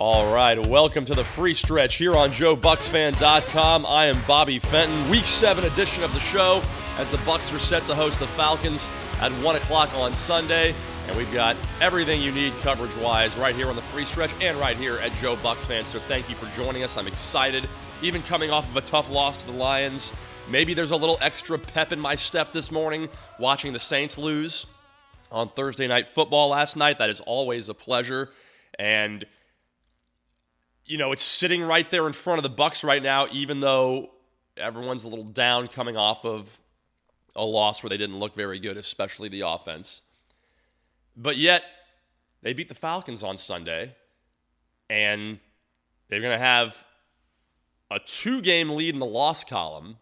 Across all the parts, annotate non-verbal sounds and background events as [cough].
All right, welcome to the free stretch here on JoeBucsFan.com. I am Bobby Fenton. Week seven edition of the show as the Bucs are set to host the Falcons at one o'clock on Sunday, and we've got everything you need coverage-wise right here on the free stretch and right here at Joe Bucs Fan. So thank you for joining us. I'm excited, even coming off of a tough loss to the Lions. Maybe there's a little extra pep in my step this morning watching the Saints lose on Thursday night football last night. That is always a pleasure, and you know, it's sitting right there in front of the Bucs right now, even though everyone's a little down coming off of a loss where they didn't look very good, especially the offense. But yet, they beat the Falcons on Sunday, and they're going to have a two game lead in the loss column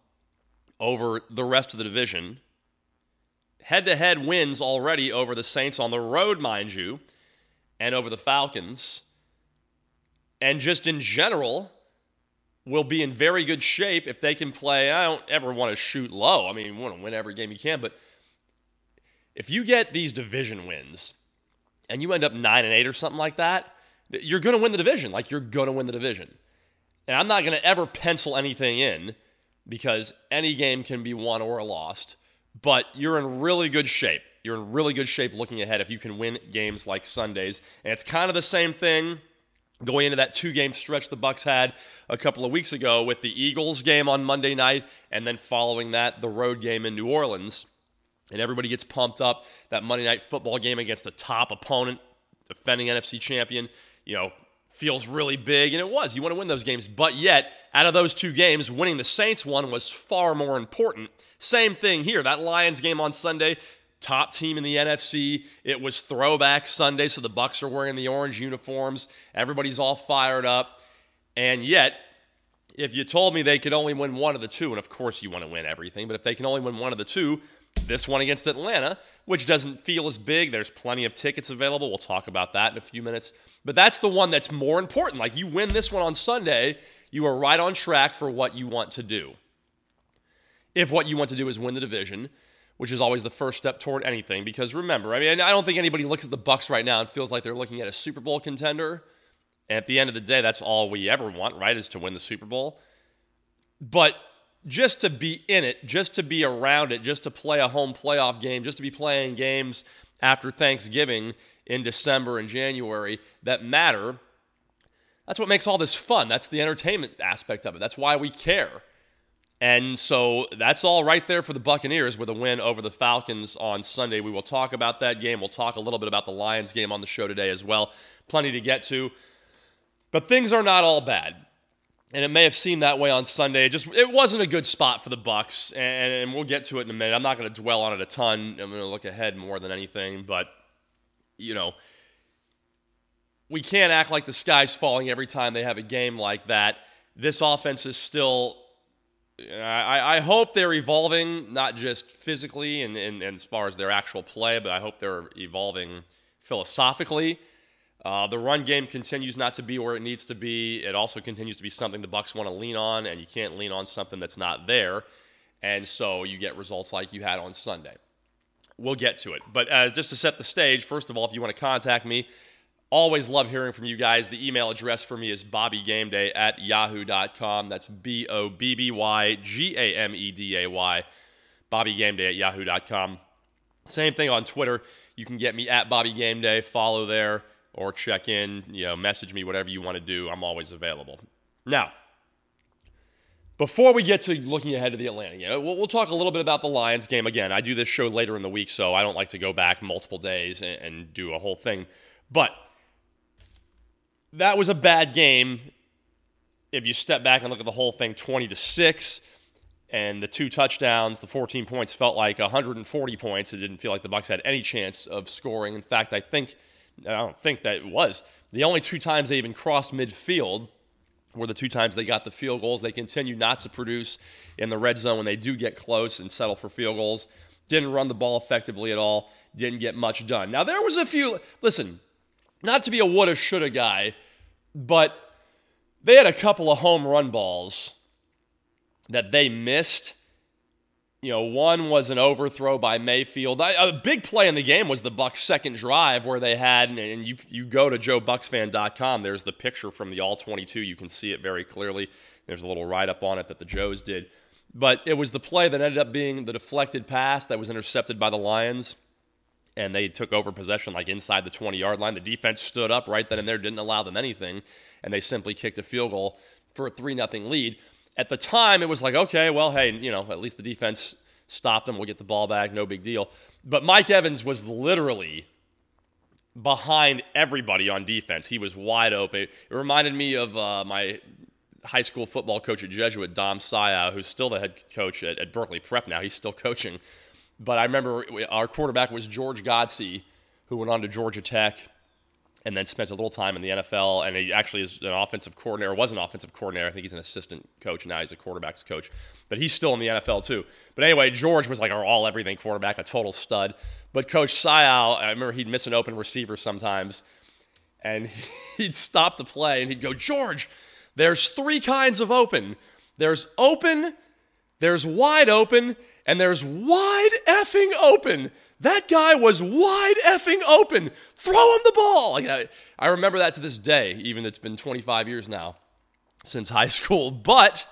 over the rest of the division. Head to head wins already over the Saints on the road, mind you, and over the Falcons and just in general will be in very good shape if they can play. I don't ever want to shoot low. I mean, you want to win every game you can, but if you get these division wins and you end up 9 and 8 or something like that, you're going to win the division. Like you're going to win the division. And I'm not going to ever pencil anything in because any game can be won or lost, but you're in really good shape. You're in really good shape looking ahead if you can win games like Sundays. And it's kind of the same thing going into that two game stretch the bucs had a couple of weeks ago with the eagles game on monday night and then following that the road game in new orleans. And everybody gets pumped up. That monday night football game against a top opponent defending nfc champion you know feels really big. And it was. You want to win those games. But yet out of those two games winning the saints one was far more important. Same thing here. That lions game on sunday top team in the NFC. It was throwback Sunday, so the Bucs are wearing the orange uniforms. Everybody's all fired up. And yet, if you told me they could only win one of the two, and of course you want to win everything, but if they can only win one of the two, this one against Atlanta, which doesn't feel as big, there's plenty of tickets available. We'll talk about that in a few minutes. But that's the one that's more important. Like you win this one on Sunday, you are right on track for what you want to do. If what you want to do is win the division, which is always the first step toward anything. Because remember, I mean, I don't think anybody looks at the Bucs right now and feels like they're looking at a Super Bowl contender. And at the end of the day, that's all we ever want, right? Is to win the Super Bowl. But just to be in it, just to be around it, just to play a home playoff game, just to be playing games after Thanksgiving in December and January that matter. That's what makes all this fun. That's the entertainment aspect of it. That's why we care. And so that's all right there for the Buccaneers with a win over the Falcons on Sunday. We will talk about that game. We'll talk a little bit about the Lions game on the show today as well. Plenty to get to. But things are not all bad. And it may have seemed that way on Sunday. It just it wasn't a good spot for the Bucs, and, and we'll get to it in a minute. I'm not going to dwell on it a ton. I'm going to look ahead more than anything, but you know, we can't act like the sky's falling every time they have a game like that. This offense is still I, I hope they're evolving, not just physically and, and, and, as far as their actual play, but I hope they're evolving philosophically. Uh, the run game continues not to be where it needs to be. It also continues to be something the Bucs want to lean on, and you can't lean on something that's not there. And so you get results like you had on Sunday. We'll get to it. But uh, just to set the stage, first of all, if you want to contact me, Always love hearing from you guys. The email address for me is bobbygameday at yahoo.com. That's B O B B Y G A M E D A Y. Bobbygameday at yahoo.com. Same thing on Twitter. You can get me at Bobby Game Day. Follow there or check in, you know, message me, whatever you want to do. I'm always available. Now, before we get to looking ahead to the Atlanta game, we'll, we'll, talk a little bit about the Lions game again. I do this show later in the week, so I don't like to go back multiple days and, and do a whole thing. But that was a bad game. If you step back and look at the whole thing, 20 to 6 and the two touchdowns, the 14 points felt like 140 points. It didn't feel like the Bucs had any chance of scoring. In fact, I think I don't think that it was. The only two times they even crossed midfield were the two times they got the field goals. They continue not to produce in the red zone when they do get close and settle for field goals. Didn't run the ball effectively at all. Didn't get much done. Now there was a few listen, not to be a woulda, shoulda guy, but they had a couple of home run balls that they missed you know, one was an overthrow by Mayfield. A big play in the game was the Bucs' second drive where they had, and you you go to joebucsfan.com. There's the picture from the All 22. You can see it very clearly. There's a little write up on it that the Joes did, but it was the play that ended up being the deflected pass that was intercepted by the Lions, and they took over possession like inside the 20 yard line. The defense stood up right then and there, didn't allow them anything, and they simply kicked a field goal for a three nothing lead at the time, it was like, okay, well, hey, you know, at least the defense stopped them. We'll get the ball back. No big deal. But Mike Evans was literally behind everybody on defense. He was wide open. It reminded me of uh, my high school football coach at Jesuit, Dom Saya, who's still the head coach at, at Berkeley Prep now. He's still coaching. But I remember our quarterback was George Godsey, who went on to Georgia Tech and then spent a little time in the NFL. And he actually is an offensive coordinator, was an offensive coordinator. I think he's an assistant coach now. He's a quarterback's coach, but he's still in the NFL too. But anyway, George was like our all everything quarterback, a total stud. But Coach Sayal, I remember he'd miss an open receiver sometimes, and [laughs] he'd stop the play and he'd go, George, there's three kinds of open. There's open, there's wide open, and there's wide effing open. That guy was wide effing open. Throw him the ball. Like I, I remember that to this day, even it's been 25 years now since high school. But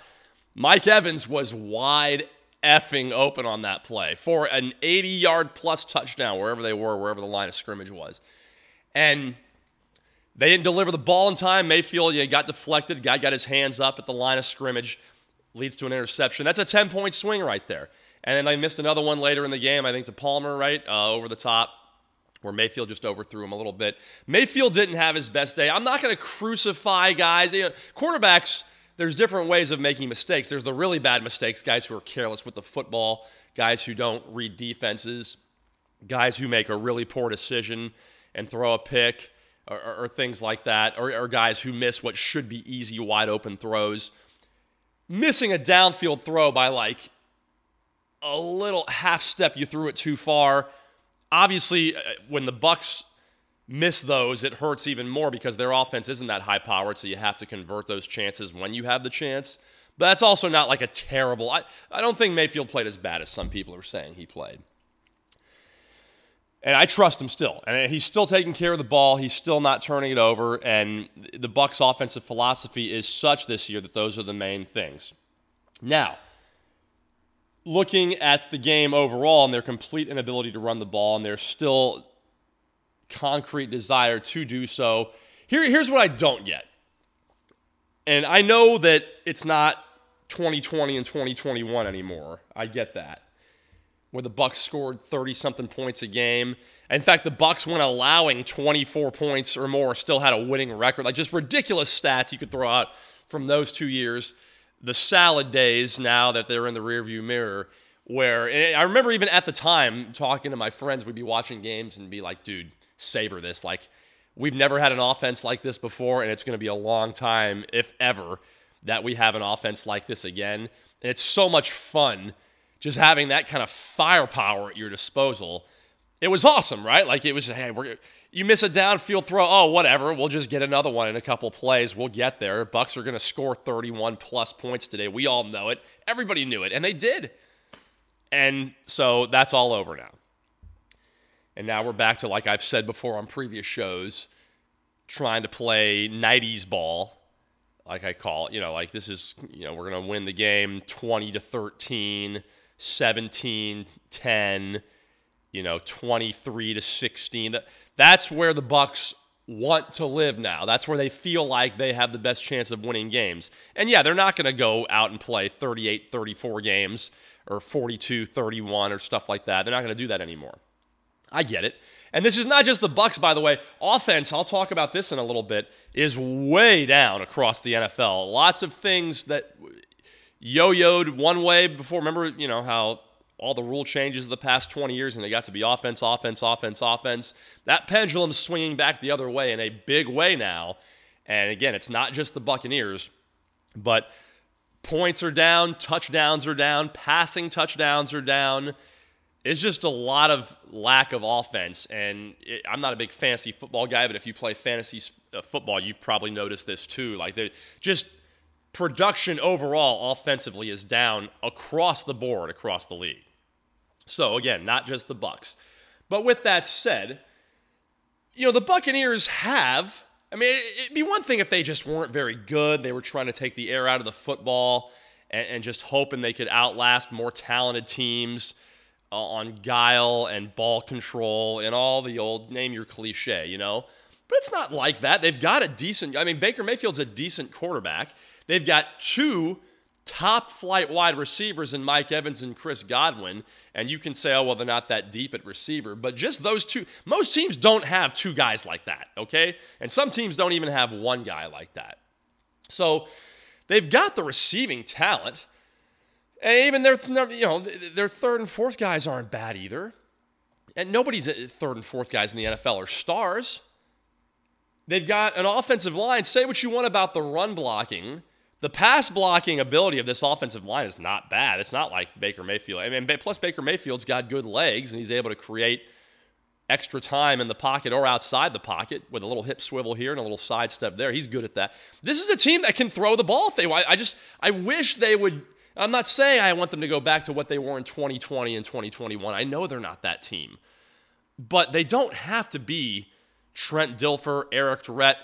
Mike Evans was wide effing open on that play for an 80 yard plus touchdown, wherever they were, wherever the line of scrimmage was. And they didn't deliver the ball in time. Mayfield you know, got deflected. Guy got his hands up at the line of scrimmage, leads to an interception. That's a 10 point swing right there. And then I missed another one later in the game, I think to Palmer, right? Uh, over the top, where Mayfield just overthrew him a little bit. Mayfield didn't have his best day. I'm not going to crucify guys. You know, quarterbacks, there's different ways of making mistakes. There's the really bad mistakes, guys who are careless with the football, guys who don't read defenses, guys who make a really poor decision and throw a pick. Or, or, or things like that, or, or guys who miss what should be easy, wide open throws. Missing a downfield throw by like a little half step you threw it too far. Obviously, uh, when the Bucs miss those, it hurts even more because their offense isn't that high powered, so you have to convert those chances when you have the chance. But that's also not like a terrible. I, I don't think Mayfield played as bad as some people are saying he played. And I trust him still. And he's still taking care of the ball. He's still not turning it over. And the Bucs offensive philosophy is such this year that those are the main things. Now, looking at the game overall and their complete inability to run the ball and their still concrete desire to do so, here, here's what I don't get. And I know that it's not 2020 and 2021 anymore. I get that. Where the Bucs scored 30 something points a game. In fact, the Bucs when allowing 24 points or more still had a winning record. Like just ridiculous stats you could throw out from those two years the salad days now that they're in the rearview mirror. Where I remember even at the time talking to my friends, we'd be watching games and be like, dude, savor this. Like, we've never had an offense like this before, and it's going to be a long time, if ever, that we have an offense like this again. And it's so much fun just having that kind of firepower at your disposal. It was awesome, right? Like, it was, hey, we're you miss a downfield throw, oh, whatever. We'll just get another one in a couple plays. We'll get there. Bucs are going to score 31 plus points today. We all know it. Everybody knew it, and they did. And so that's all over now. And now we're back to, like I've said before on previous shows, trying to play 90s ball, like I call it. You know, like this is, you know, we're going to win the game 20 to 13, 17 10, you know, 23 to 16. That's where the Bucs want to live now. That's where they feel like they have the best chance of winning games. And yeah, they're not going to go out and play 38, 34 games or 42, 31 or stuff like that. They're not going to do that anymore. I get it. And this is not just the Bucs, by the way. Offense, I'll talk about this in a little bit, is way down across the NFL. Lots of things that yo-yoed one way before. Remember, you know, how all the rule changes of the past 20 years and they got to be offense, offense, offense, offense. That pendulum's swinging back the other way in a big way now. And again, it's not just the Buccaneers, but points are down, touchdowns are down, passing touchdowns are down. It's just a lot of lack of offense. And it, I'm not a big fantasy football guy, but if you play fantasy uh, football, you've probably noticed this too. Like, just production overall offensively is down across the board across the league. So again, not just the Bucs. But with that said, you know, the Buccaneers have I mean, it'd be one thing if they just weren't very good. They were trying to take the air out of the football and, and just hoping they could outlast more talented teams uh, on guile and ball control and all the old name your cliche, you know? But it's not like that. They've got a decent, I mean, Baker Mayfield's a decent quarterback. They've got two top flight wide receivers in Mike Evans and Chris Godwin. And you can say, oh, well, they're not that deep at receiver. But just those two, most teams don't have two guys like that, okay? And some teams don't even have one guy like that. So they've got the receiving talent. And even their, you know, their third and fourth guys aren't bad either. And nobody's uh, third and fourth guys in the NFL are stars. They've got an offensive line. Say what you want about the run blocking. The pass blocking ability of this offensive line is not bad. It's not like Baker Mayfield. I mean, plus Baker Mayfield's got good legs and he's able to create extra time in the pocket or outside the pocket with a little hip swivel here and a little sidestep there. He's good at that. This is a team that can throw the ball if they want. I just I wish they would I'm not saying I want them to go back to what they were in 2020 and 2021. I know they're not that team. But they don't have to be Trent Dilfer, Eric Durrett,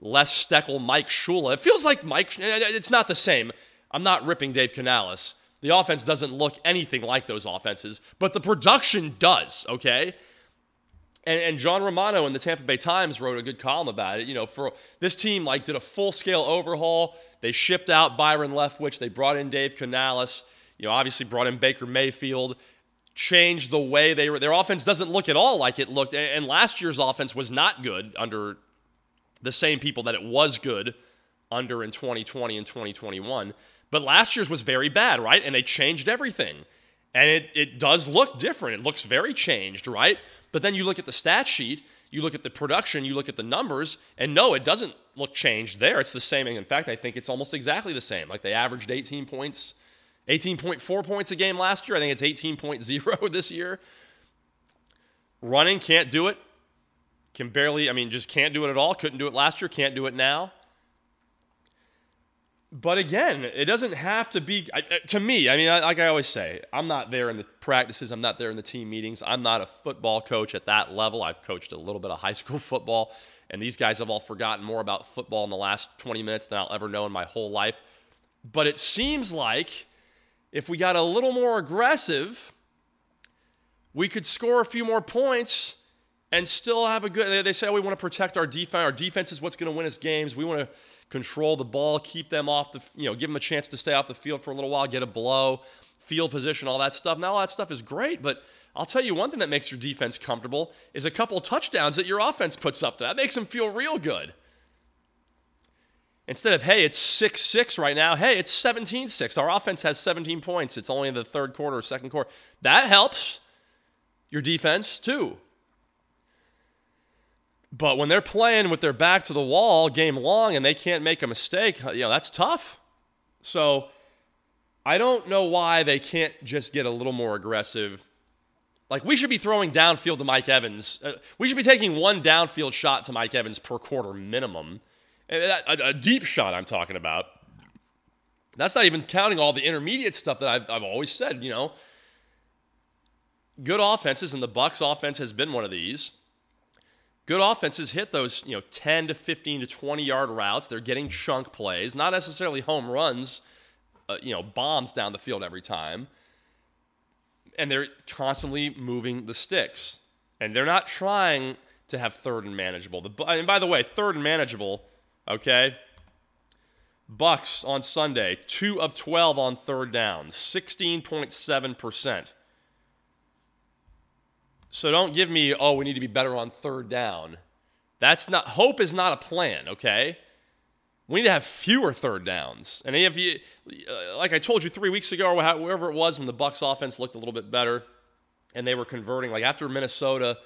Les Steckel, Mike Shula. It feels like Mike, it's not the same. I'm not ripping Dave Canales. The offense doesn't look anything like those offenses, but the production does, okay? And, and John Romano in the Tampa Bay Times wrote a good column about it. You know, for this team, like, did a full scale overhaul. They shipped out Byron Leftwich. They brought in Dave Canales. You know, obviously brought in Baker Mayfield changed the way they were. Their offense doesn't look at all like it looked. And last year's offense was not good under the same people that it was good under in 2020 and 2021. But last year's was very bad, right? And they changed everything. And it, it does look different. It looks very changed, right? But then you look at the stat sheet, you look at the production, you look at the numbers, and no, it doesn't look changed there. It's the same. In fact, I think it's almost exactly the same. Like they averaged 18 points, 18.4 points a game last year. I think it's 18.0 [laughs] this year. Running can't do it can barely, I mean, just can't do it at all. Couldn't do it last year, can't do it now. But again, it doesn't have to be, to me, I mean, like I always say, I'm not there in the practices, I'm not there in the team meetings. I'm not a football coach at that level. I've coached a little bit of high [laughs] school football, and these guys have all forgotten more about football in the last 20 minutes than I'll ever know in my whole life. But it seems like if we got a little more aggressive, we could score a few more points and still have a good. They say oh, we want to protect our defense. Our defense is what's going to win us games. We want to control the ball, keep them off the, you know, give them a chance to stay off the field for a little while, get a blow, field position, all that stuff. Now all that stuff is great, but I'll tell you one thing that makes your defense comfortable is a couple touchdowns that your offense puts up. That makes them feel real good. Instead of, hey, it's 6 6 right now, hey, it's 17 6. Our offense has 17 points. It's only in the third quarter or second quarter. That helps your defense too. But when they're playing with their back to the wall game long and they can't make a mistake, you know, that's tough. So I don't know why they can't just get a little more aggressive. Like we should be throwing downfield to Mike Evans. Uh, we should be taking one downfield shot to Mike Evans per quarter minimum. A, a, a, deep shot I'm talking about. That's not even counting all the intermediate stuff that I've, I've always said, you know. Good offenses, and the Bucs offense has been one of these good offenses hit those, you know, 10 to 15 to 20 yard routes. They're getting chunk plays, not necessarily home runs, uh, you know, bombs down the field every time. And they're constantly moving the sticks. And they're not trying to have third and manageable. The, and by the way, third and manageable, okay? Bucs on Sunday, 2 of 12 on third down, 16.7%. So don't give me, oh, we need to be better on third down. That's not, hope is not a plan, okay? We need to have fewer third downs. And if you, uh, like I told you three weeks ago, or wherever it was when the Bucs offense looked a little bit better and they were converting, like after Minnesota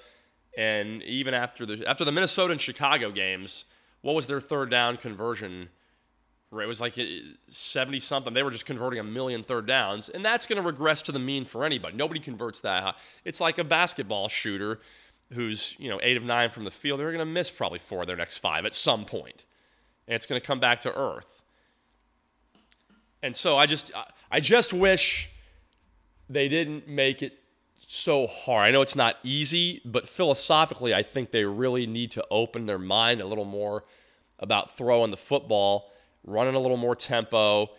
and even after the, after the Minnesota and Chicago games, what was their third down conversion it was like eh, 70 something. They were just converting a million third downs, and that's going to regress to the mean for anybody. Nobody converts that high. It's like a basketball shooter who's, you know, 8 of 9 from the field. They're going to miss probably four of their next five at some point. And it's going to come back to earth. And so I just I just wish they didn't make it so hard. I know it's not easy, but philosophically, I think they really need to open their mind a little more about throwing the football, running a little more tempo,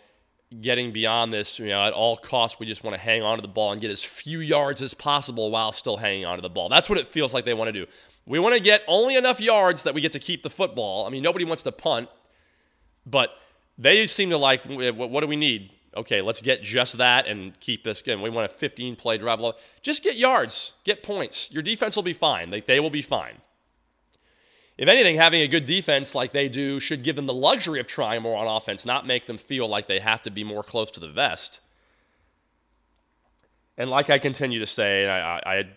getting beyond this. You know, at all costs, we just want to hang on to the ball and get as few yards as possible while still hanging on to the ball. That's what it feels like they want to do. We want to get only enough yards that we get to keep the football. I mean, nobody wants to punt, but they seem to like what do we need? okay, let's get just that and keep this going. We want a 15 play drive. Just get yards, get points. Your defense will be fine. They, they will be fine. If anything, having a good defense like they do should give them the luxury of trying more on offense, not make them feel like they have to be more close to the vest. And like I continue to say, I, I had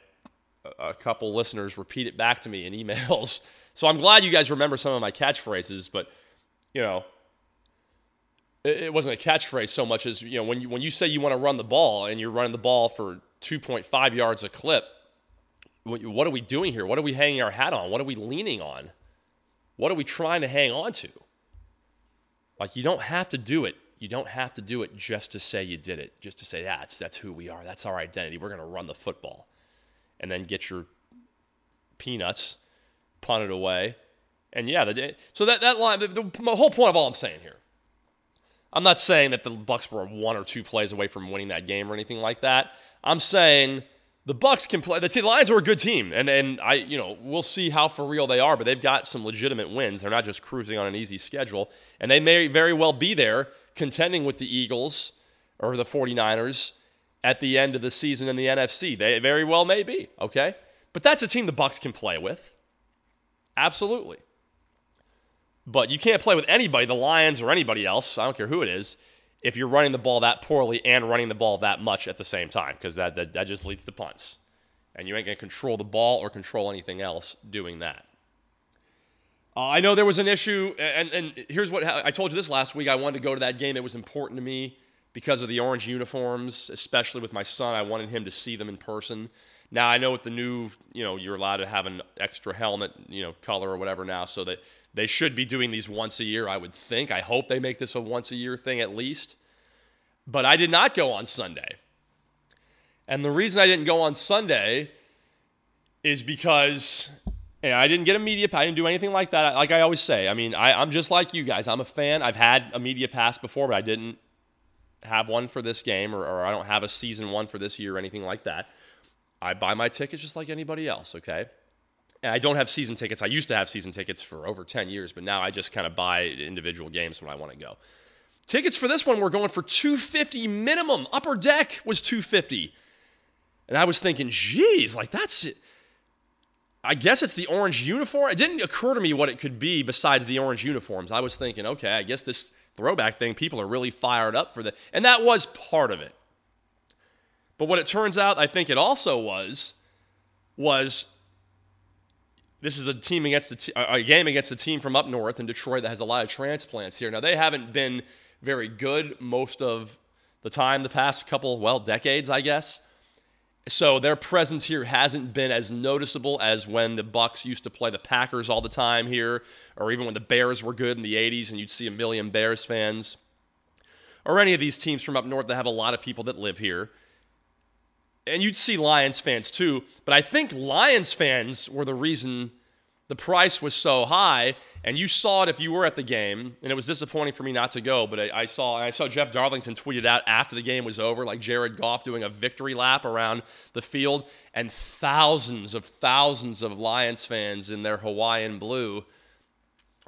a couple listeners repeat it back to me in [laughs] emails. So I'm glad you guys remember some of my catchphrases, but you know, it wasn't a catchphrase so much as you know when you when you say you want to run the ball and you're running the ball for 2.5 yards a clip what are we doing here? What are we hanging our hat on? What are we leaning on? What are we trying to hang on to? Like you don't have to do it. You don't have to do it just to say you did it just to say ah, that's that's who we are. That's our identity. We're going to run the football. And then get your peanuts punted away. And yeah the, so that that line the, the whole point of all i'm saying here I'm not saying that the Bucs were one or two plays away from winning that game or anything like that. I'm saying the Bucs can play. The, Lions are a good team, and and I you know we'll see how for real they are, but they've got some legitimate wins. They're not just cruising on an easy schedule, and they may very well be there contending with the Eagles or the 49ers at the end of the season in the NFC. They very well may be, okay? But that's a team the Bucs can play with. Absolutely. But you can't play with anybody, the Lions or anybody else, I don't care who it is, if you're running the ball that poorly and running the ball that much at the same time, because that, that, that just leads to punts. And you ain't going to control the ball or control anything else doing that. Uh, I know there was an issue, and, and here's what I told you this last week. I wanted to go to that game. It was important to me because of the orange uniforms, especially with my son. I wanted him to see them in person. Now I know with the new, you know, you're allowed to have an extra helmet, you know, color or whatever now, so that they should be doing these once a year, I would think. I hope they make this a once a year thing at least. But I did not go on Sunday. And the reason I didn't go on Sunday is because I didn't get a media pass. I didn't do anything like that. Like I always say, I mean, I, I'm just like you guys. I'm a fan. I've had a media pass before, but I didn't have one for this game or, or I don't have a season one for this year or anything like that. I buy my tickets just like anybody else, okay? And I don't have season tickets. I used to have season tickets for over 10 years, but now I just kind of buy individual games when I want to go. Tickets for this one were going for 250 minimum. Upper deck was 250. And I was thinking, geez, like that's it. I guess it's the orange uniform. It didn't occur to me what it could be besides the orange uniforms. I was thinking, okay, I guess this throwback thing, people are really fired up for that. And that was part of it. But what it turns out, I think it also was, was this is a team against t- a game against a team from up north in Detroit that has a lot of transplants here. Now they haven't been very good most of the time, the past couple well decades, I guess. So their presence here hasn't been as noticeable as when the Bucs used to play the Packers all the time here, or even when the Bears were good in the '80s, and you'd see a million Bears fans, or any of these teams from up north that have a lot of people that live here and you'd see Lions fans too, but I think Lions fans were the reason the price was so high. And you saw it if you were at the game, and it was disappointing for me not to go. But I, I saw I saw Jeff Darlington tweeted out after the game was over, like Jared Goff doing a victory lap around the field, and thousands of thousands of Lions fans in their Hawaiian blue,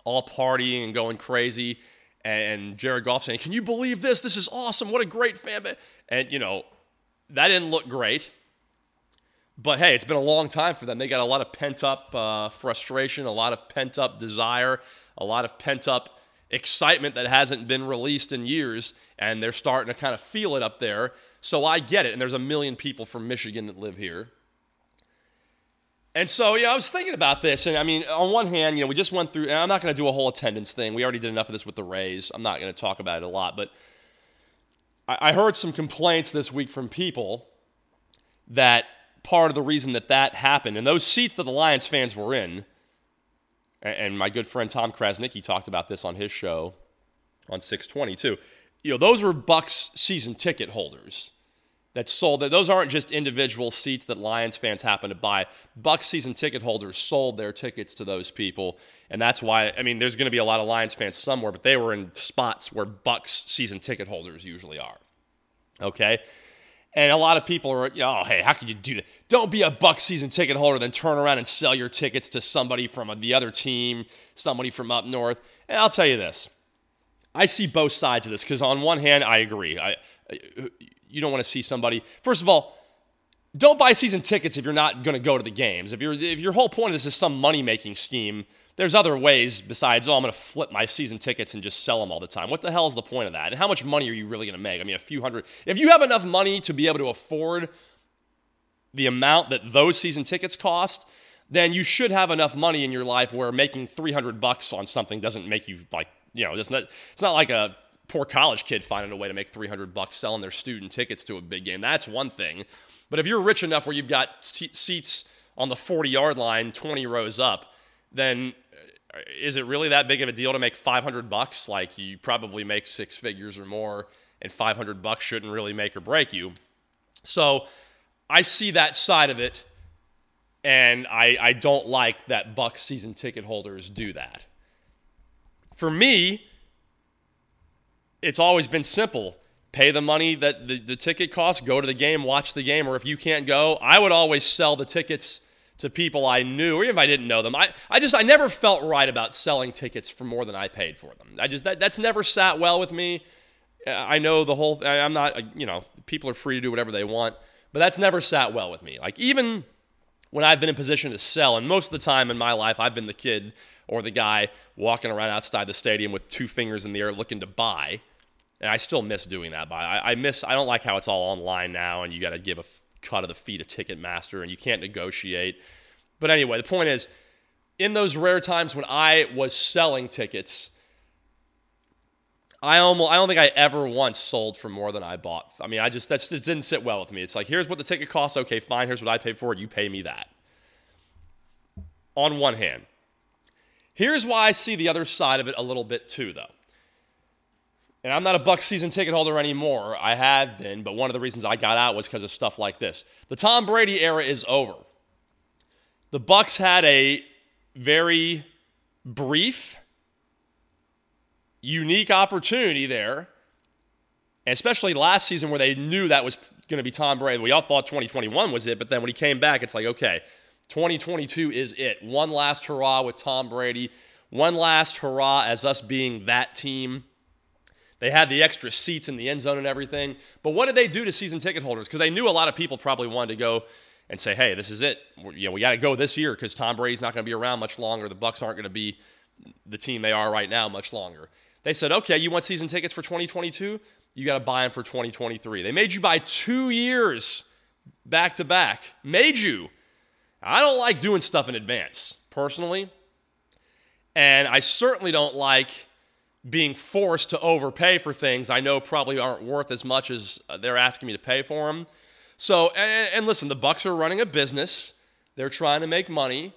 all partying and going crazy. And Jared Goff saying, "Can you believe this? This is awesome! What a great fan!" And you know, that didn't look great. But hey, it's been a long time for them. They got a lot of pent up uh, frustration, a lot of pent up desire, a lot of pent up excitement that hasn't been released in years, and they're starting to kind of feel it up there. So I get it. And there's a million people from Michigan that live here. And so, you know, I was thinking about this, and I mean, on one hand, you know, we just went through, and I'm not going to do a whole attendance thing. We already did enough of this with the Rays. I'm not going to talk about it a lot, but I heard some complaints this week from people that part of the reason that that happened, and those seats that the Lions fans were in, and my good friend Tom Krasniqi talked about this on his show on 620 too. you know, those were Bucs season ticket holders that sold. Those aren't just individual seats that Lions fans happen to buy. Bucs season ticket holders sold their tickets to those people, and that's why. I mean, there's going to be a lot of Lions fans somewhere, but they were in spots where Bucs season ticket holders usually are. Okay. And a lot of people are, oh, hey, how could you do that? Don't be a Buck season ticket holder, then turn around and sell your tickets to somebody from the other team, somebody from up north. And I'll tell you this I see both sides of this because on one hand, I agree. I, you don't want to see somebody. First of all, don't buy season tickets if you're not going to go to the games. If, you if your whole point of this is some money making scheme, there's other ways besides, oh, I'm going to flip my season tickets and just sell them all the time. What the hell is the point of that? And how much money are you really going to make? I mean, a few hundred. If you have enough money to be able to afford the amount that those season tickets cost, then you should have enough money in your life where making 300 bucks on something doesn't make you like, you know, it's not, it's not like a poor college kid finding a way to make 300 bucks selling their student tickets to a big game. That's one thing. But if you're rich enough where you've got t- seats on the 40 yard line, 20 rows up, then uh, is it really that big of a deal to make 500 bucks? Like you probably make six figures or more, and 500 bucks shouldn't really make or break you. So I see that side of it, and I, I don't like that Bucs season ticket holders do that. For me, it's always been simple. Pay the money that the, the ticket costs, go to the game, watch the game, or if you can't go, I would always sell the tickets to people I knew, or even if I didn't know them. I, I just I never felt right about selling tickets for more than I paid for them. I just that, that's never sat well with me. I know the whole I'm not uh, you know, people are free to do whatever they want, but that's never sat well with me. Like even when I've been in position to sell, and most of the time in my life I've been the kid or the guy walking around outside the stadium with two fingers in the air looking to buy and I still miss doing that. But I, I miss. I don't like how it's all online now, and you got to give a f- cut of the fee to Ticketmaster, and you can't negotiate. But anyway, the point is, in those rare times when I was selling tickets, I almost I don't think I ever once sold for more than I bought. I mean, I just that just didn't sit well with me. It's like here's what the ticket costs. Okay, fine. Here's what I paid for it. You pay me that. On one hand, here's why I see the other side of it a little bit too, though and I'm not a Buck season ticket holder anymore. I have been, but one of the reasons I got out was because of stuff like this. The Tom Brady era is over. The Bucs had a very brief, unique opportunity there, especially last season where they knew that was going to be Tom Brady. We all thought 2021 was it, but then when he came back, it's like, okay, 2022 is it. One last hurrah with Tom Brady. One last hurrah as us being that team they had the extra seats in the end zone and everything. But what did they do to season ticket holders? Because they knew a lot of people probably wanted to go and say, "Hey, this is it. you know, we got to go this year because Tom Brady's not going to be around much longer. The Bucs aren't going to be the team they are right now much longer." They said, "Okay, you want season tickets for 2022? You got to buy them for 2023." They made you buy two years back to back. Made you. I don't like doing stuff in advance personally, and I certainly don't like being forced to overpay for things I know probably aren't worth as much as uh, they're asking me to pay for them. So, and, and listen, the Bucs are running a business. They're trying to make money.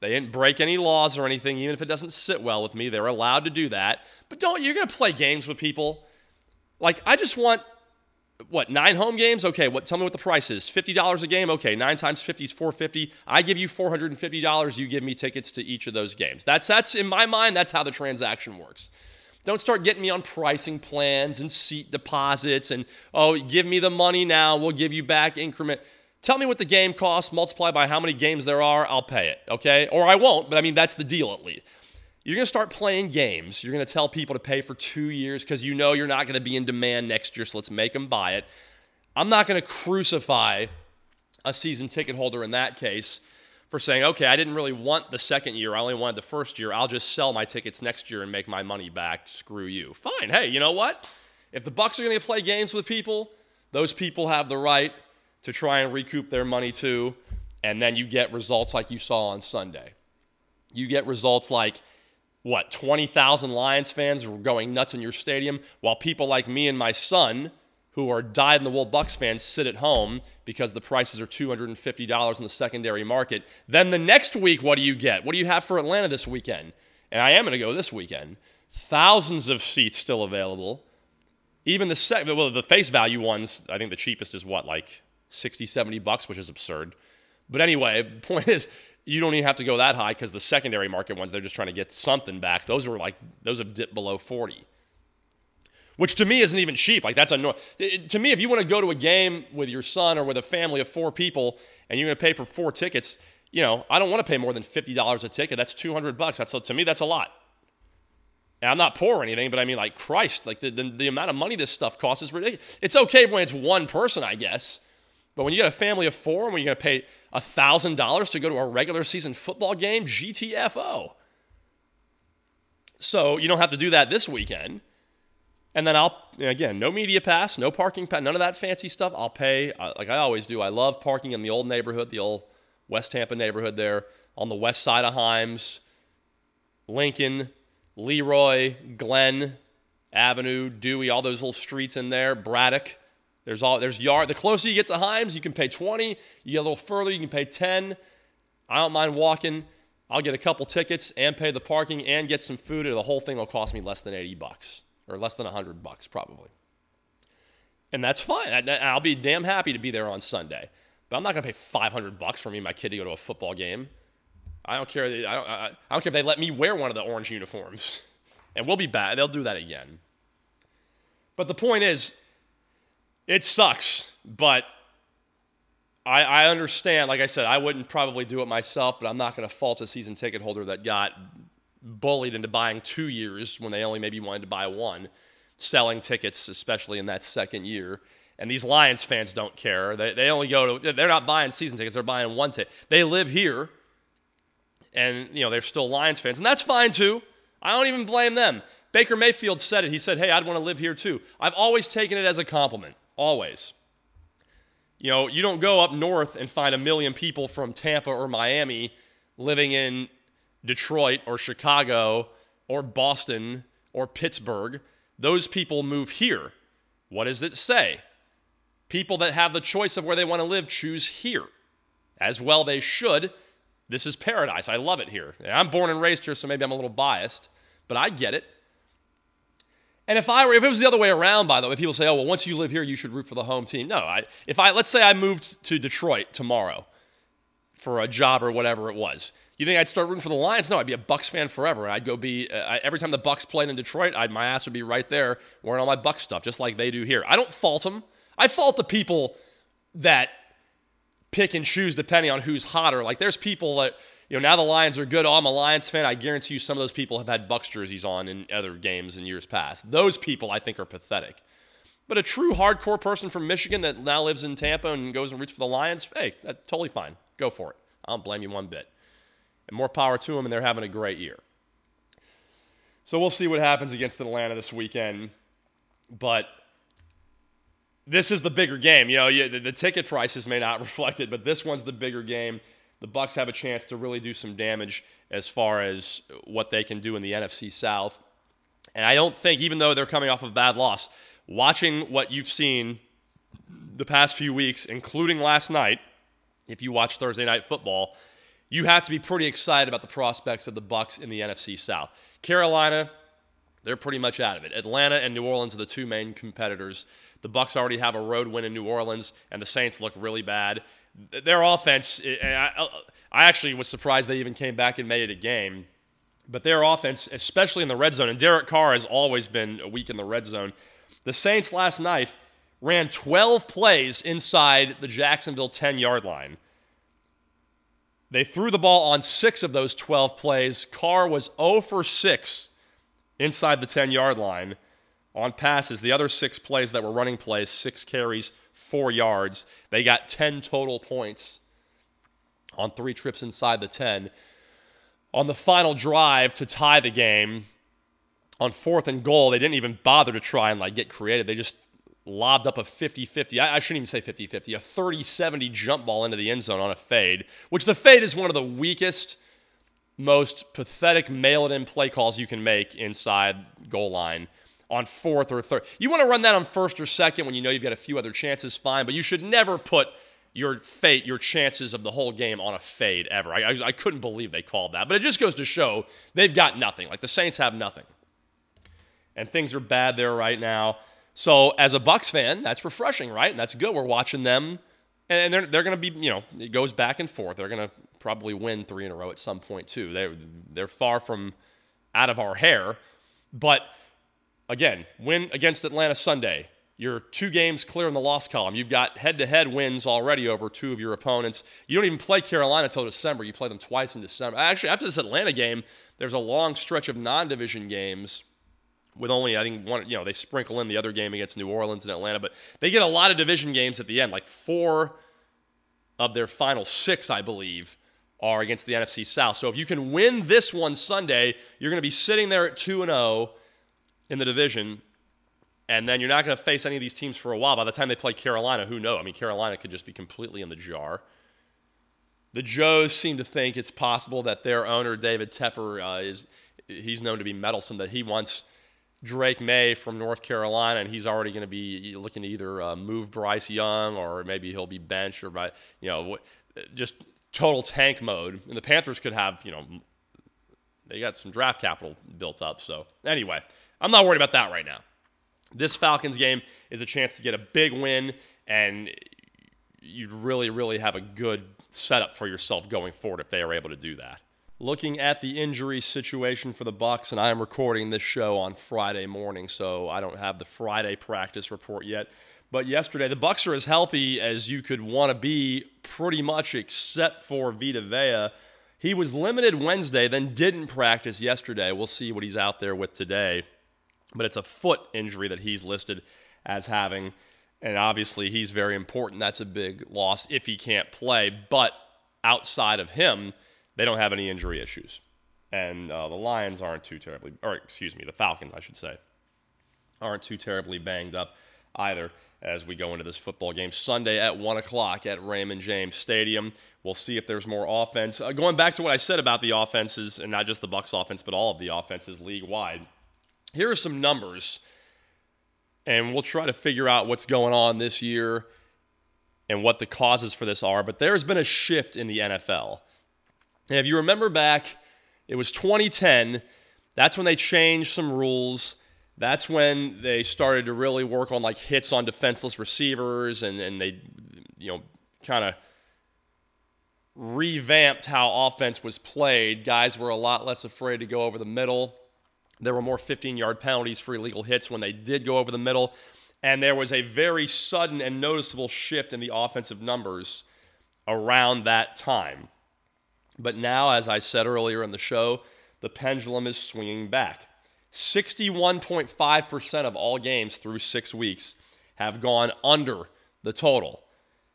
They didn't break any laws or anything, even if it doesn't sit well with me. They're allowed to do that. But don't you're gonna play games with people. Like I just want what nine home games? Okay, what? Tell me what the price is. Fifty dollars a game. Okay, nine times fifty is four fifty. I give you four hundred and fifty dollars. You give me tickets to each of those games. That's that's in my mind. That's how the transaction works. Don't start getting me on pricing plans and seat deposits and, oh, give me the money now, we'll give you back increment. Tell me what the game costs, multiply by how many games there are, I'll pay it, okay? Or I won't, but I mean, that's the deal at least. You're to start playing games. You're to tell people to pay for two years because you know you're not to be in demand next year, so let's make them buy it. I'm not to crucify a season ticket holder in that case for saying, okay, I didn't really want the second year. I only wanted the first year. I'll just sell my tickets next year and make my money back. Screw you. Fine. Hey, you know what? If the Bucs are going to play games with people, those people have the right to try and recoup their money too. And then you get results like you saw on Sunday. You get results like what 20,000 Lions fans were going nuts in your stadium, while people like me and my son who are dyed in the wool Bucs fans sit at home because the prices are $250 in the secondary market. Then the next week, what do you get? What do you have for Atlanta this weekend? And I am going to go this weekend. Thousands of seats still available. Even the sec- well, the face value ones, I think the cheapest is what, like 60, 70 bucks, which is absurd. But anyway, [laughs] point is, you don't even have to go that high because the secondary market ones, they're just trying to get something back. Those are like, those have dipped below 40, which to me isn't even cheap. Like, that's a no. To me, if you want to go to a game with your son or with a family of four people and you're going to pay for four tickets, you know, I don't want to pay more than $50 a ticket. That's 200 bucks. That's, to me, that's a lot. And I'm not poor or anything, but I mean, like, Christ, like the, the, the amount of money this stuff costs is ridiculous. It's okay when it's one person, I guess. But when you got a family of four and when you're going to pay $1,000 to go to a regular season football game, GTFO. So you don't have to do that this weekend. And then I'll, again, no media pass, no parking pass, none of that fancy stuff. I'll pay, uh, like I always do. I love parking in the old neighborhood, the old West Tampa neighborhood there on the west side of Himes, Lincoln, Leroy, Glen Avenue, Dewey, all those little streets in there, Braddock. There's all there's yard. The closer you get to Himes, you can pay 20. You get a little further, you can pay 10. I don't mind walking. I'll get a couple tickets and pay the parking and get some food, and the whole thing will cost me less than 80 bucks or less than 100 bucks probably. And that's fine. I'll be damn happy to be there on Sunday. But I'm not going to pay 500 bucks for me and my kid to go to a football game. I don't care. I don't, I don't care if they let me wear one of the orange uniforms. And we'll be back. They'll do that again. But the point is, it sucks. But I, I understand. Like I said, I wouldn't probably do it myself, but I'm not going to fault a season ticket holder that got bullied into buying two years when they only maybe wanted to buy one, selling tickets, especially in that second year. And these Lions fans don't care. They, they only go to, they're not buying season tickets, they're buying one ticket. They live here and you know they're still Lions fans, and that's fine too. I don't even blame them. Baker Mayfield said it. He said, "Hey, I'd want to live here too." I've always taken it as a compliment. Always. You know, you don't go up north and find a million people from Tampa or Miami living in Detroit or Chicago or Boston or Pittsburgh. Those people move here. What does it say? People that have the choice of where they want to live choose here. As well, they should this is paradise. I love it here. I'm born and raised here, so maybe I'm a little biased, but I get it. And if I were, if it was the other way around, by the way, people say, "Oh, well, once you live here, you should root for the home team." No, I, if I, let's say I moved to Detroit tomorrow for a job or whatever it was, you think I'd start rooting for the Lions? No, I'd be a Bucs fan forever. I'd go be uh, every time the Bucs played in Detroit, I'd, my ass would be right there wearing all my Bucs stuff, just like they do here. I don't fault them. I fault the people that pick and choose depending on who's hotter. Like there's people that you know now the Lions are good. Oh, I'm a Lions fan. I guarantee you some of those people have had Bucs jerseys on in other games in years past. Those people I think are pathetic. But a true hardcore person from Michigan that now lives in Tampa and goes and roots for the Lions, hey, that's totally fine. Go for it. I don't blame you one bit. And more power to them, and they're having a great year. So we'll see what happens against Atlanta this weekend. But this is the bigger game. You know, you, the, the, ticket prices may not [laughs] reflect it, but this one's the bigger game. The Bucs have a chance to really do some damage as far as what they can do in the NFC South. And I don't think, even though they're coming off of a bad loss, watching what you've seen the past few weeks, including last night, if you watch Thursday night football, you have to be pretty excited about the prospects of the Bucs in the NFC South. Carolina, they're pretty much out of it. Atlanta and New Orleans are the two main competitors. The Bucs already have a road win in New Orleans, and the Saints look really bad. Their offense, I, actually was surprised they even came back and made it a game. But their offense, especially in the red zone, and Derek Carr has always been a weak in the red zone. The Saints last night ran 12 plays inside the Jacksonville 10 yard line. They threw the ball on six of those 12 plays. Carr was 0 for 6 inside the 10 yard line on passes. The other six plays that were running plays, six carries, four yards. They got 10 total points on three trips inside the 10. On the final drive to tie the game, on fourth and goal, they didn't even bother to try and like get creative. They just lobbed up a 50-50. I, I shouldn't even say 50-50, a 30-70 jump ball into the end zone on a fade, which the fade is one of the weakest, most pathetic mail-it-in play calls you can make inside goal line on fourth or third. You want to run that on first or second when you know you've got a few other chances, fine, but you should never put your fate, your chances of the whole game on a fade ever. I, I, I, couldn't believe they called that, but it just goes to show they've got nothing. Like the Saints have nothing. And things are bad there right now. So as a Bucs fan, that's refreshing, right? And that's good. We're watching them, and they're they're going to be you know it goes back and forth. They're going to probably win three in a row at some point too. They they're far from out of our hair, but again, win against Atlanta Sunday. You're two games clear in the loss column. You've got head to head wins already over two of your opponents. You don't even play Carolina until December. You play them twice in December. Actually, after this Atlanta game, there's a long stretch of non division games with only I think one you know they sprinkle in the other game against New Orleans and Atlanta, but they get a lot of division games at the end. Like four of their final six, I believe, are against the NFC South. So if you can win this one Sunday, you're going to be sitting there at two and zero oh in the division, and then you're not going to face any of these teams for a while. By the time they play Carolina, who knows? I mean, Carolina could just be completely in the jar. The Joes seem to think it's possible that their owner David Tepper uh, is he's known to be meddlesome that he wants Drake Maye from North Carolina, and he's already going to be looking to either uh, move Bryce Young or maybe he'll be benched or by you know just total tank mode. And the Panthers could have you know they got some draft capital built up. So anyway, I'm not worried about that right now. This Falcons game is a chance to get a big win, and you'd really, really have a good setup for yourself going forward if they are able to do that looking at the injury situation for the Bucs, and I am recording this show on Friday morning, so I don't have the Friday practice report yet. But yesterday, the Bucs are as healthy as you could want to be, pretty much, except for Vita Vea. He was limited Wednesday, then didn't practice yesterday. We'll see what he's out there with today. But it's a foot injury that he's listed as having. And obviously, he's very important. That's a big loss if he can't play. But outside of him, they don't have any injury issues. And uh, the Lions aren't too terribly, or excuse me, the Falcons, I should say, aren't too terribly banged up either as we go into this football game Sunday at 1 o'clock at Raymond James Stadium. We'll see if there's more offense. Uh, going back to what I said about the offenses, and not just the Bucs offense, but all of the offenses league wide, here are some numbers, and we'll try to figure out what's going on this year and what the causes for this are. But there's been a shift in the NFL. And if you remember back, it was 2010. That's when they changed some rules. That's when they started to really work on like hits on defenseless receivers and, and they, you know, kind of revamped how offense was played. Guys were a lot less afraid to go over the middle. There were more 15 yard penalties for illegal hits when they did go over the middle. And there was a very sudden and noticeable shift in the offensive numbers around that time. But now, as I said earlier in the show, the pendulum is swinging back. 61.5% of all games through six weeks have gone under the total.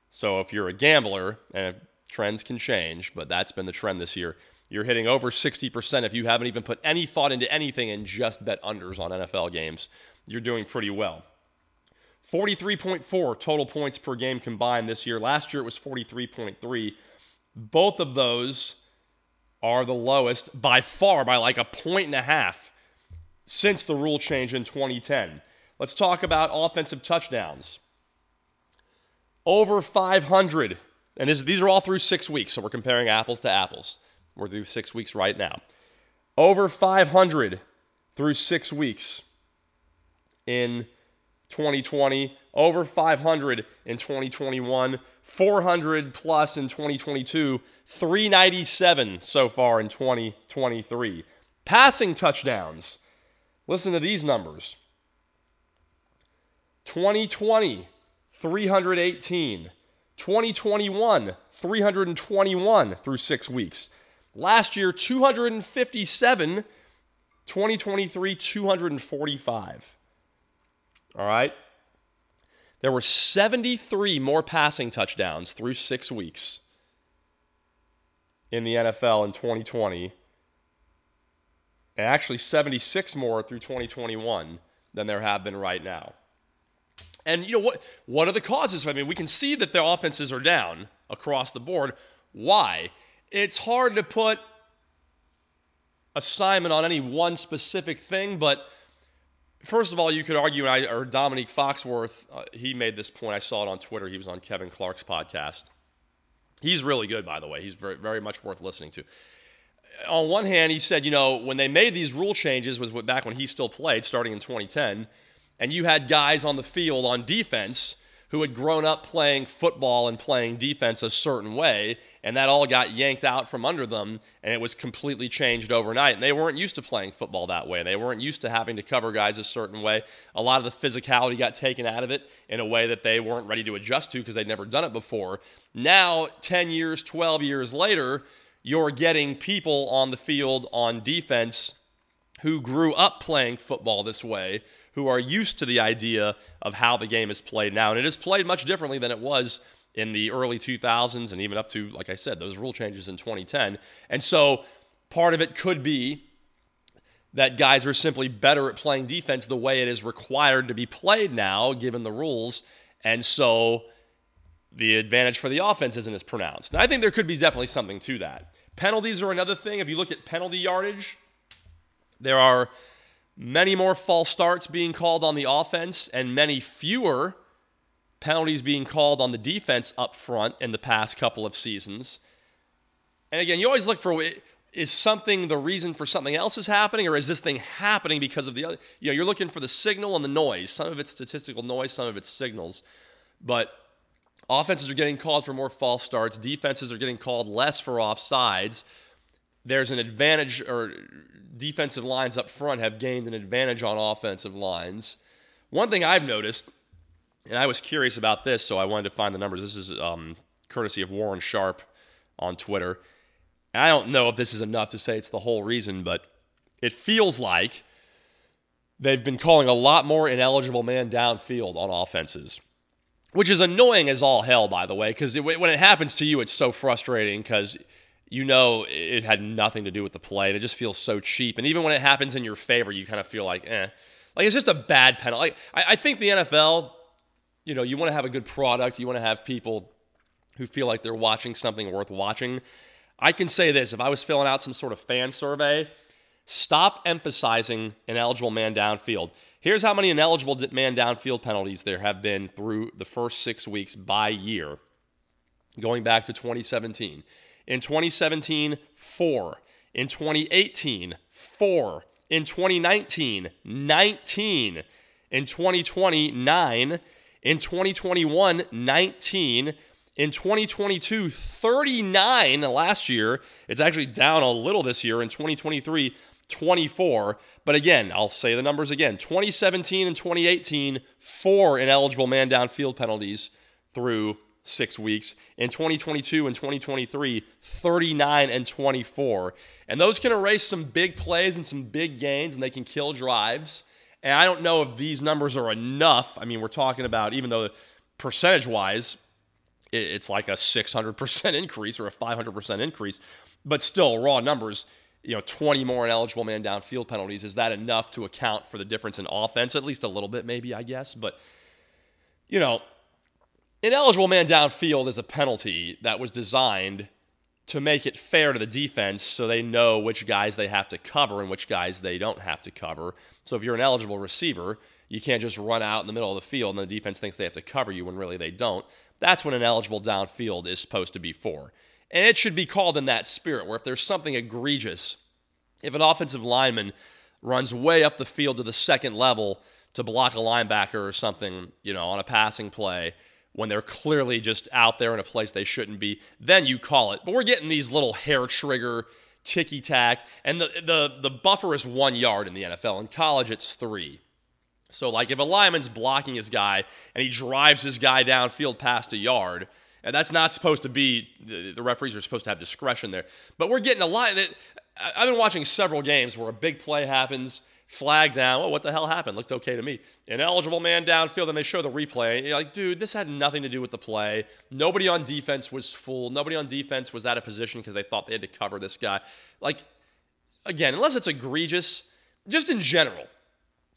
So if you're a gambler, and trends can change, but that's been the trend this year, you're hitting over 60% if you haven't even put any thought into anything and just bet unders on NFL games. You're doing pretty well. 43.4 total points per game combined this year. Last year it was 43.3. Both of those are the lowest by far, by like a point and a half since the rule change in 2010. Let's talk about offensive touchdowns. Over 500, and this, these are all through six weeks, so we're comparing apples to apples. We're through six weeks right now. Over 500 through six weeks in 2020, over 500 in 2021, 400 plus in 2022, 397 so far in 2023. Passing touchdowns. Listen to these numbers 2020, 318. 2021, 321 through six weeks. Last year, 257. 2023, 245. All right. There were 73 more passing touchdowns through six weeks in the NFL in 2020, and actually 76 more through 2021 than there have been right now. And you know what? What are the causes? I mean, we can see that the offenses are down across the board. Why? It's hard to put assignment on any one specific thing, but First of all, you could argue, and I or Dominique Foxworth, uh, he made this point. I saw it on Twitter. He was on Kevin Clark's podcast. He's really good, by the way. He's very, very much worth listening to. On one hand, he said, you know, when they made these rule changes was back when he still played, starting in 2010, and you had guys on the field on defense who had grown up playing football and playing defense a certain way, and that all got yanked out from under them, and it was completely changed overnight. And they weren't used to playing football that way. They weren't used to having to cover guys a certain way. A lot of the physicality got taken out of it in a way that they weren't ready to adjust to because they'd never done it before. Now, 10 years, 12 years later, you're getting people on the field on defense who grew up playing football this way who are used to the idea of how the game is played now. And it is played much differently than it was in the early 2000s and even up to, like I said, those rule changes in 2010. And so part of it could be that guys are simply better at playing defense the way it is required to be played now, given the rules. And so the advantage for the offense isn't as pronounced. Now, I think there could be definitely something to that. Penalties are another thing. If you look at penalty yardage, there are many more false starts being called on the offense and many fewer penalties being called on the defense up front in the past couple of seasons. And again, you always look for is something the reason for something else is happening or is this thing happening because of the other you know you're looking for the signal and the noise. Some of it's statistical noise some of it's signals. But offenses are getting called for more false starts. Defenses are getting called less for offsides. There's an advantage or defensive lines up front have gained an advantage on offensive lines. One thing I've noticed, and I was curious about this, so I wanted to find the numbers. This is um, courtesy of Warren Sharp on Twitter. I don't know if this is enough to say it's the whole reason, but it feels like they've been calling a lot more ineligible man downfield on offenses, which is annoying as all hell, by the way, because when it happens to you, it's so frustrating because you know it had nothing to do with the play. And it just feels so cheap. And even when it happens in your favor, you kind of feel like, eh. Like it's just a bad penalty. Like I, I think the NFL, you know, you want to have a good product. You want to have people who feel like they're watching something worth watching. I can say this if I was filling out some sort of fan survey, stop emphasizing ineligible man downfield. Here's how many ineligible man downfield penalties there have been through the first six weeks by year, going back to 2017. In 2017, four. In 2018, four. In 2019, 19. In 2020, nine. In 2021, 19. In 2022, 39 last year. It's actually down a little this year. In 2023, 24. But again, I'll say the numbers again 2017 and 2018, four ineligible man downfield penalties through six weeks. In 2022 and 2023, 39 and 24. And those can erase some big plays and some big gains, and they can kill drives. And I don't know if these numbers are enough. I mean, we're talking about, even though percentage wise, it's like a 600% [laughs] increase or a 500% increase, but still, raw numbers. You know, 20 more ineligible man downfield penalties. Is that enough to account for the difference in offense? At least a little bit, maybe, I guess. But, you know, ineligible man downfield is a penalty that was designed to make it fair to the defense so they know which guys they have to cover and which guys they don't have to cover. So if you're an eligible receiver, you can't just run out in the middle of the field and the defense thinks they have to cover you when really they don't. That's what ineligible downfield is supposed to be for. And it should be called in that spirit where if there's something egregious, if an offensive lineman runs way up the field to the second level to block a linebacker or something, you know, on a passing play, when they're clearly just out there in a place they shouldn't be, then you call it. But we're getting these little hair trigger ticky tack, and the the the buffer is one yard in the NFL. In college, it's three. So like if a lineman's blocking his guy and he drives his guy downfield past a yard, and that's not supposed to be the referees are supposed to have discretion there. But we're getting a lot. I've been watching several games where a big play happens flag down. Oh, what the hell happened? Looked okay to me. Ineligible man downfield, and they show the replay. you're like, dude, this had nothing to do with the play. Nobody on defense was full. Nobody on defense was out of position because they thought they had to cover this guy. Like, again, unless it's egregious, just in general,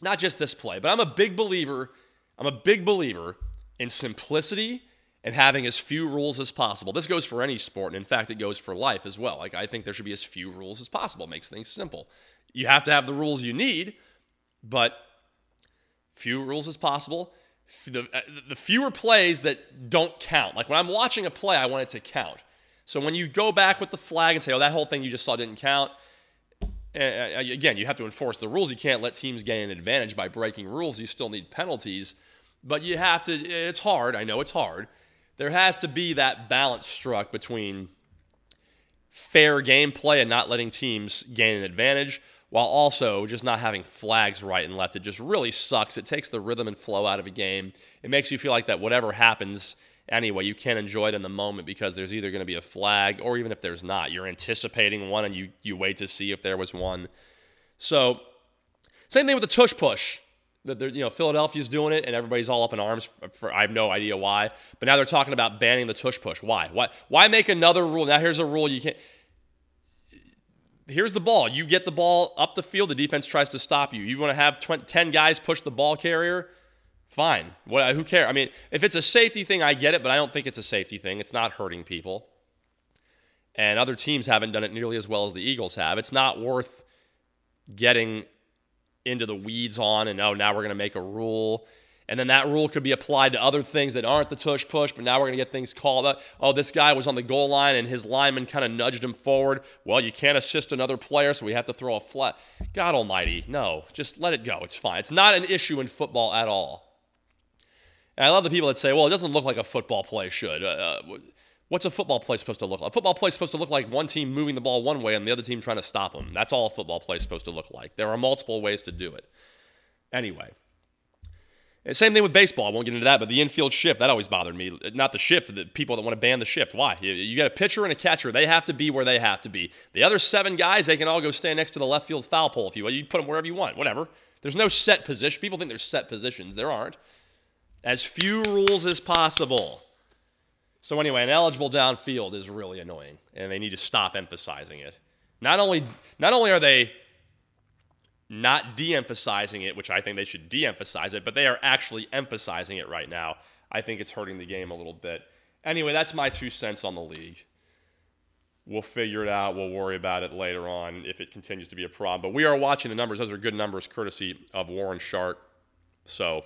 not just this play, but I'm a big believer. I'm a big believer in simplicity and having as few rules as possible. This goes for any sport, and in fact, it goes for life as well. Like I think there should be as few rules as possible. It makes things simple. You have to have the rules you need, but few rules as possible. The, uh, the fewer plays that don't count. Like when I'm watching a play, I want it to count. So when you go back with the flag and say, oh, that whole thing you just saw didn't count, again, you have to enforce the rules. You can't let teams gain an advantage by breaking rules. You still need penalties, but you have to. It's hard. I know it's hard. There has to be that balance struck between fair gameplay and not letting teams gain an advantage while also just not having flags right and left. It just really sucks. It takes the rhythm and flow out of a game. It makes you feel like that whatever happens anyway, you can't enjoy it in the moment because there's either going to be a flag or even if there's not, you're anticipating one and you, you wait to see if there was one. So, same thing with the tush push. That you know Philadelphia's doing it and everybody's all up in arms for, for, I have no idea why. But now they're talking about banning the tush push. Why? Why? Why make another rule? Now here's a rule you can't here's the ball. You get the ball up the field, the defense tries to stop you. You want to have 20, 10 guys push the ball carrier? Fine. What, who cares? I mean, if it's a safety thing, I get it, but I don't think it's a safety thing. It's not hurting people. And other teams haven't done it nearly as well as the Eagles have. It's not worth getting into the weeds on and, oh, now we're going to make a rule and then that rule could be applied to other things that aren't the tush push, but now we're going to get things called up. Oh, this guy was on the goal line and his lineman kind of nudged him forward. Well, you can't assist another player, so we have to throw a flat. God almighty, no, just let it go. It's fine. It's not an issue in football at all. And I love the people that say, well, it doesn't look like a football play should. Uh, uh what's a football play supposed to look like? A football play is supposed to look like one team moving the ball one way and the other team trying to stop them. That's all a football play is supposed to look like. There are multiple ways to do it. Anyway. Same thing with baseball. I won't get into that, but the infield shift, that always bothered me. Not the shift, the people that want to ban the shift. Why? You, got a pitcher and a catcher. They have to be where they have to be. The other seven guys, they can all go stand next to the left field foul pole if you. You put them wherever you want, whatever. There's no set position. People think there's set positions. There aren't. As few rules as possible. So, anyway, ineligible downfield is really annoying, and they need to stop emphasizing it. Not only, not only are they not de emphasizing it, which I think they should de emphasize it, but they are actually emphasizing it right now. I think it's hurting the game a little bit. Anyway, that's my two cents on the league. We'll figure it out. We'll worry about it later on if it continues to be a problem. But we are watching the numbers. Those are good numbers, courtesy of Warren Sharp. So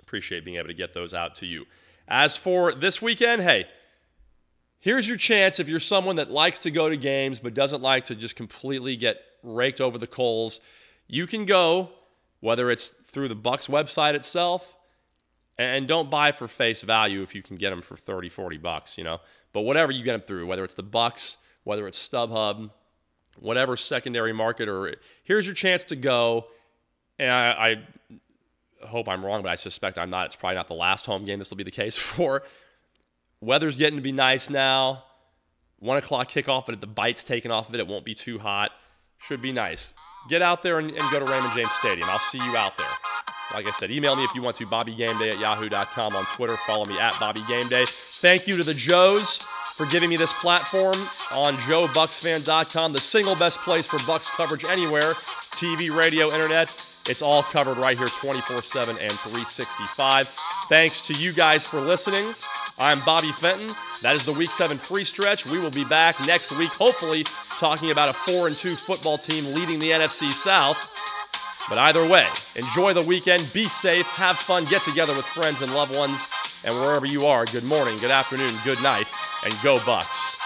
appreciate being able to get those out to you. As for this weekend, hey, here's your chance if you're someone that likes to go to games but doesn't like to just completely get raked over the coals. You can go, whether it's through the Bucs website itself, and don't buy for face value if you can get them for 30, 40 bucks, you know. But whatever you get them through, whether it's the Bucs, whether it's StubHub, whatever secondary market, or here's your chance to go. And I, I hope I'm wrong, but I suspect I'm not. It's probably not the last home game this will be the case [laughs] for. Weather's getting to be nice now. One o'clock kickoff, but if the bite's taken off of it. It won't be too hot. Should be nice. Get out there and, and go to Raymond James Stadium. I'll see you out there. Like I said, email me if you want to, BobbyGameDay at yahoo.com. On Twitter, follow me at BobbyGameDay. Thank you to the Joes for giving me this platform on JoeBucsFan.com, the single best place for Bucs coverage anywhere TV, radio, internet. It's all covered right here 24 7 and 365. Thanks to you guys for listening. I'm Bobby Fenton. That is the Week 7 free stretch. We will be back next week, hopefully, talking about a 4 and 2 football team leading the NFC South. But either way, enjoy the weekend, be safe, have fun, get together with friends and loved ones, and wherever you are, good morning, good afternoon, good night, and go Bucs.